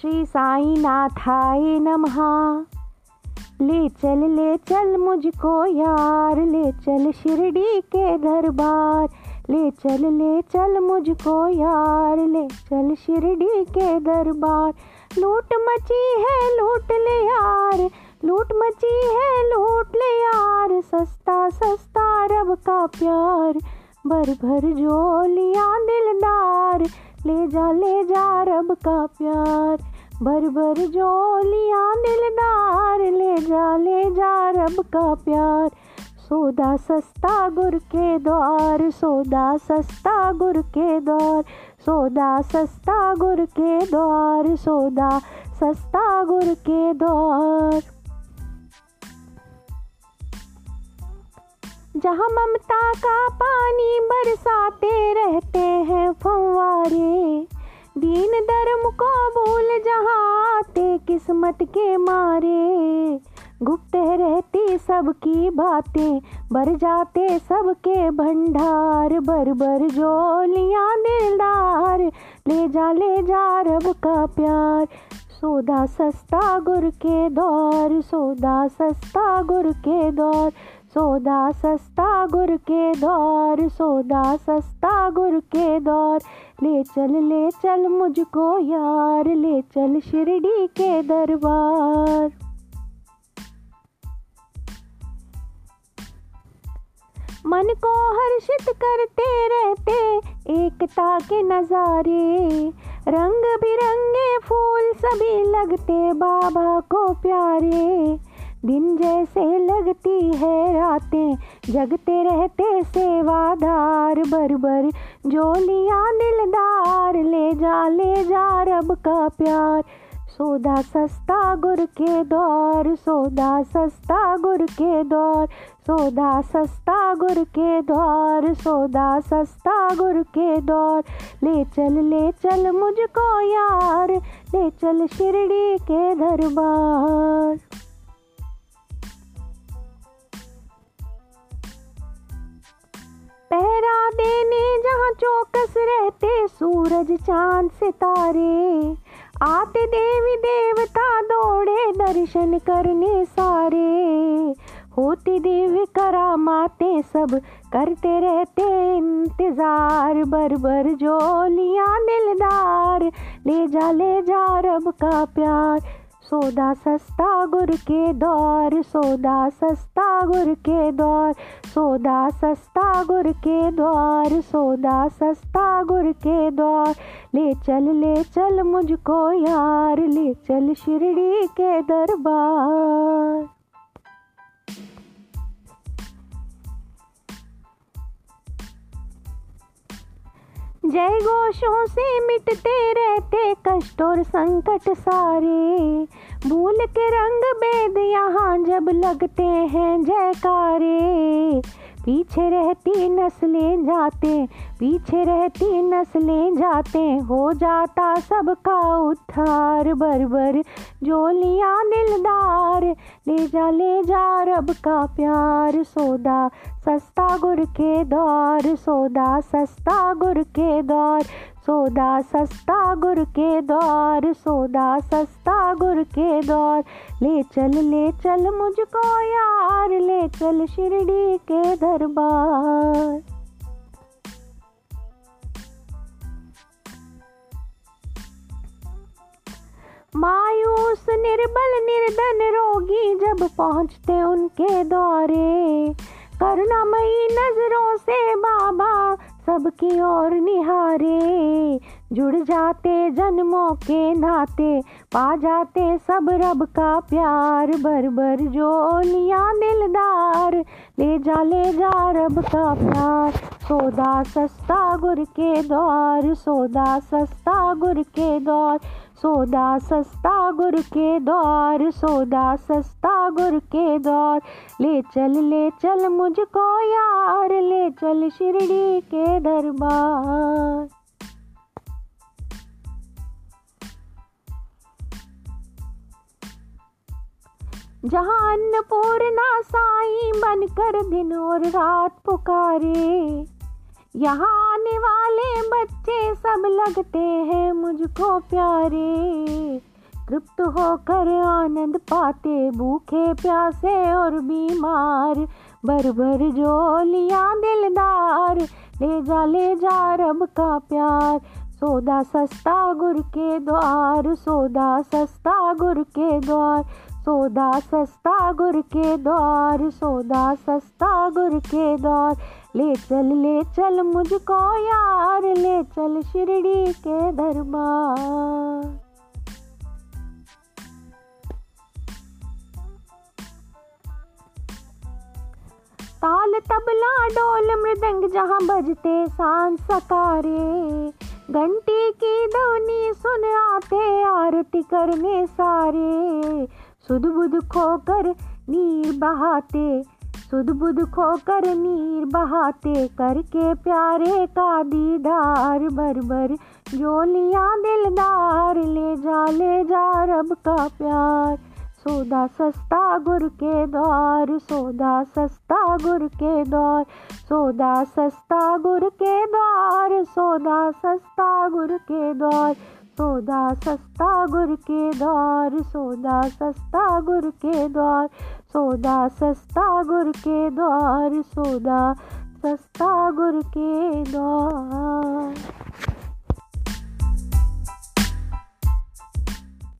श्री साई नाथाय नमः। ले चल ले चल मुझको यार, ले चल शिरडी के दरबार। ले चल ले चल मुझको यार, ले चल शिरडी के दरबार। लूट मची है, लूट ले यार, लूट मची है, लूट ले यार। सस्ता सस्ता रब का प्यार, भर भर जोलिया दिलदार। ले जा ले जा रब का प्यार। भर भर जोलिया, दिलदार, ले जा ले जा रब का प्यार। सौदा सस्ता गुर के द्वार, सौदा सस्ता गुर के द्वार। सौदा सस्ता गुर के द्वार, सौदा सस्ता गुर के द्वार। जहाँ ममता का पानी बरसाते रहते हैं दीन धर्म को भूल जहाँ आते किस्मत के मारे। गुप्त रहती सबकी बातें, भर जाते सबके भंडार। बर बर जोलियाँ दिलदार, ले जा ले जा रब का प्यार। सौदा सस्ता गुर के दौर सौदा सस्ता गुर के दौर सौदा सस्ता गुर के दौर सौदा सस्ता गुर के दौर ले चल ले चल मुझको यार, ले चल शिरडी के दरबार। मन को हर्षित करते रहते एकता के नज़ारे। रंग बिरंगे फूल सभी लगते बाबा को प्यारे। दिन जैसे लगती है रातें, जगते रहते सेवादार बर बर जोलियाँ दिलदार, ले जा ले जा रब का प्यार। सौदा सस्ता गुर के दौर सौदा सस्ता गुर के दौर सौदा सस्ता गुर के दौर सौदा सस्ता गुर के दौर ले चल ले चल मुझको यार, ले चल शिरडी के दरबार। रहते सूरज, चाँद, सितारे, आते देवी देवता दौड़े दर्शन करने सारे। होती देवी करामाते सब, करते रहते इंतज़ार। बर बर जोलियाँ दिलदार, ले जा ले जा रब का प्यार। सौदा सस्ता गुर के दौर सौदा सस्ता गुर के दौर सौदा सस्ता गुर के द्वार सौदा सस्ता गुर के द्वार। ले चल ले चल मुझको यार, ले चल शिरडी के दरबार। जय घोषों से मिटते रहते कष्ट और संकट सारे। भूल के रंग बेद यहाँ जब लगते हैं जयकारे। पीछे रहती नस्लें जाते, पीछे रहती नस्लें जाते, हो जाता सबका उद्धार बर बर जोलियाँ दिलदार, ले जा ले जा रब का प्यार, सौदा सस्ता गुर के दौर सौदा सस्ता गुर के दौर सौदा सस्ता गुर के दौर सौदा सस्ता गुर के दौर ले चल ले चल मुझको यार, ले चल शिरडी के दरबार। मायूस, निर्बल, निर्धन रोगी जब पहुँचते उनके दौरे करुणामयी नज़रों से बाबा सबकी ओर निहारे, जुड़ जाते जन्मों के नाते, पा जाते सब रब का प्यार बर बर जोलियाँ दिलदार, ले जा ले जा रब का प्यार, सौदा सस्ता गुर के द्वार, सौदा सस्ता गुर के दौर सौदा सस्ता गुर के दौर सौदा सस्ता गुर के दौर ले चल ले चल मुझको यार, ले चल शिरडी के दरबार। जहाँ अन्नपूर्णा साई बनकर दिन और रात पुकारे, यहाँ आने वाले बच्चे सब लगते हैं मुझको प्यारे। तृप्त होकर आनंद पाते भूखे, प्यासे और बीमार। भर भर जोलियाँ दिलदार। ले जा ले जा रब का प्यार। सौदा सस्ता गुर के द्वार, सौदा सस्ता गुर के द्वार। सौदा सस्ता गुर के द्वार, सौदा सस्ता गुर के द्वार। ले चल ले चल मुझको यार, ले चल शिरडी के दरबार। ताल, तबला, डोल, मृदंग जहाँ बजते सांस सकारे। घंटी की ध्वनि सुन आते आरती करने सारे। सुध बुध खोकर नीर बहाते सुध बुध खोकर नीर बहाते करके प्यारे का दीदार बर बर जोलियाँ दिलदार ले जा ले जा रब का प्यार। सौदा सस्ता गुर के द्वार, सौदा सस्ता गुर के द्वार, सौदा सस्ता गुर के द्वार, सौदा सस्ता गुर के द्वार। सौदा सस्ता गुर के द्वार सौदा सस्ता गुर के द्वार सौदा सस्ता गुर के द्वार सौदा सस्ता गुर के द्वार।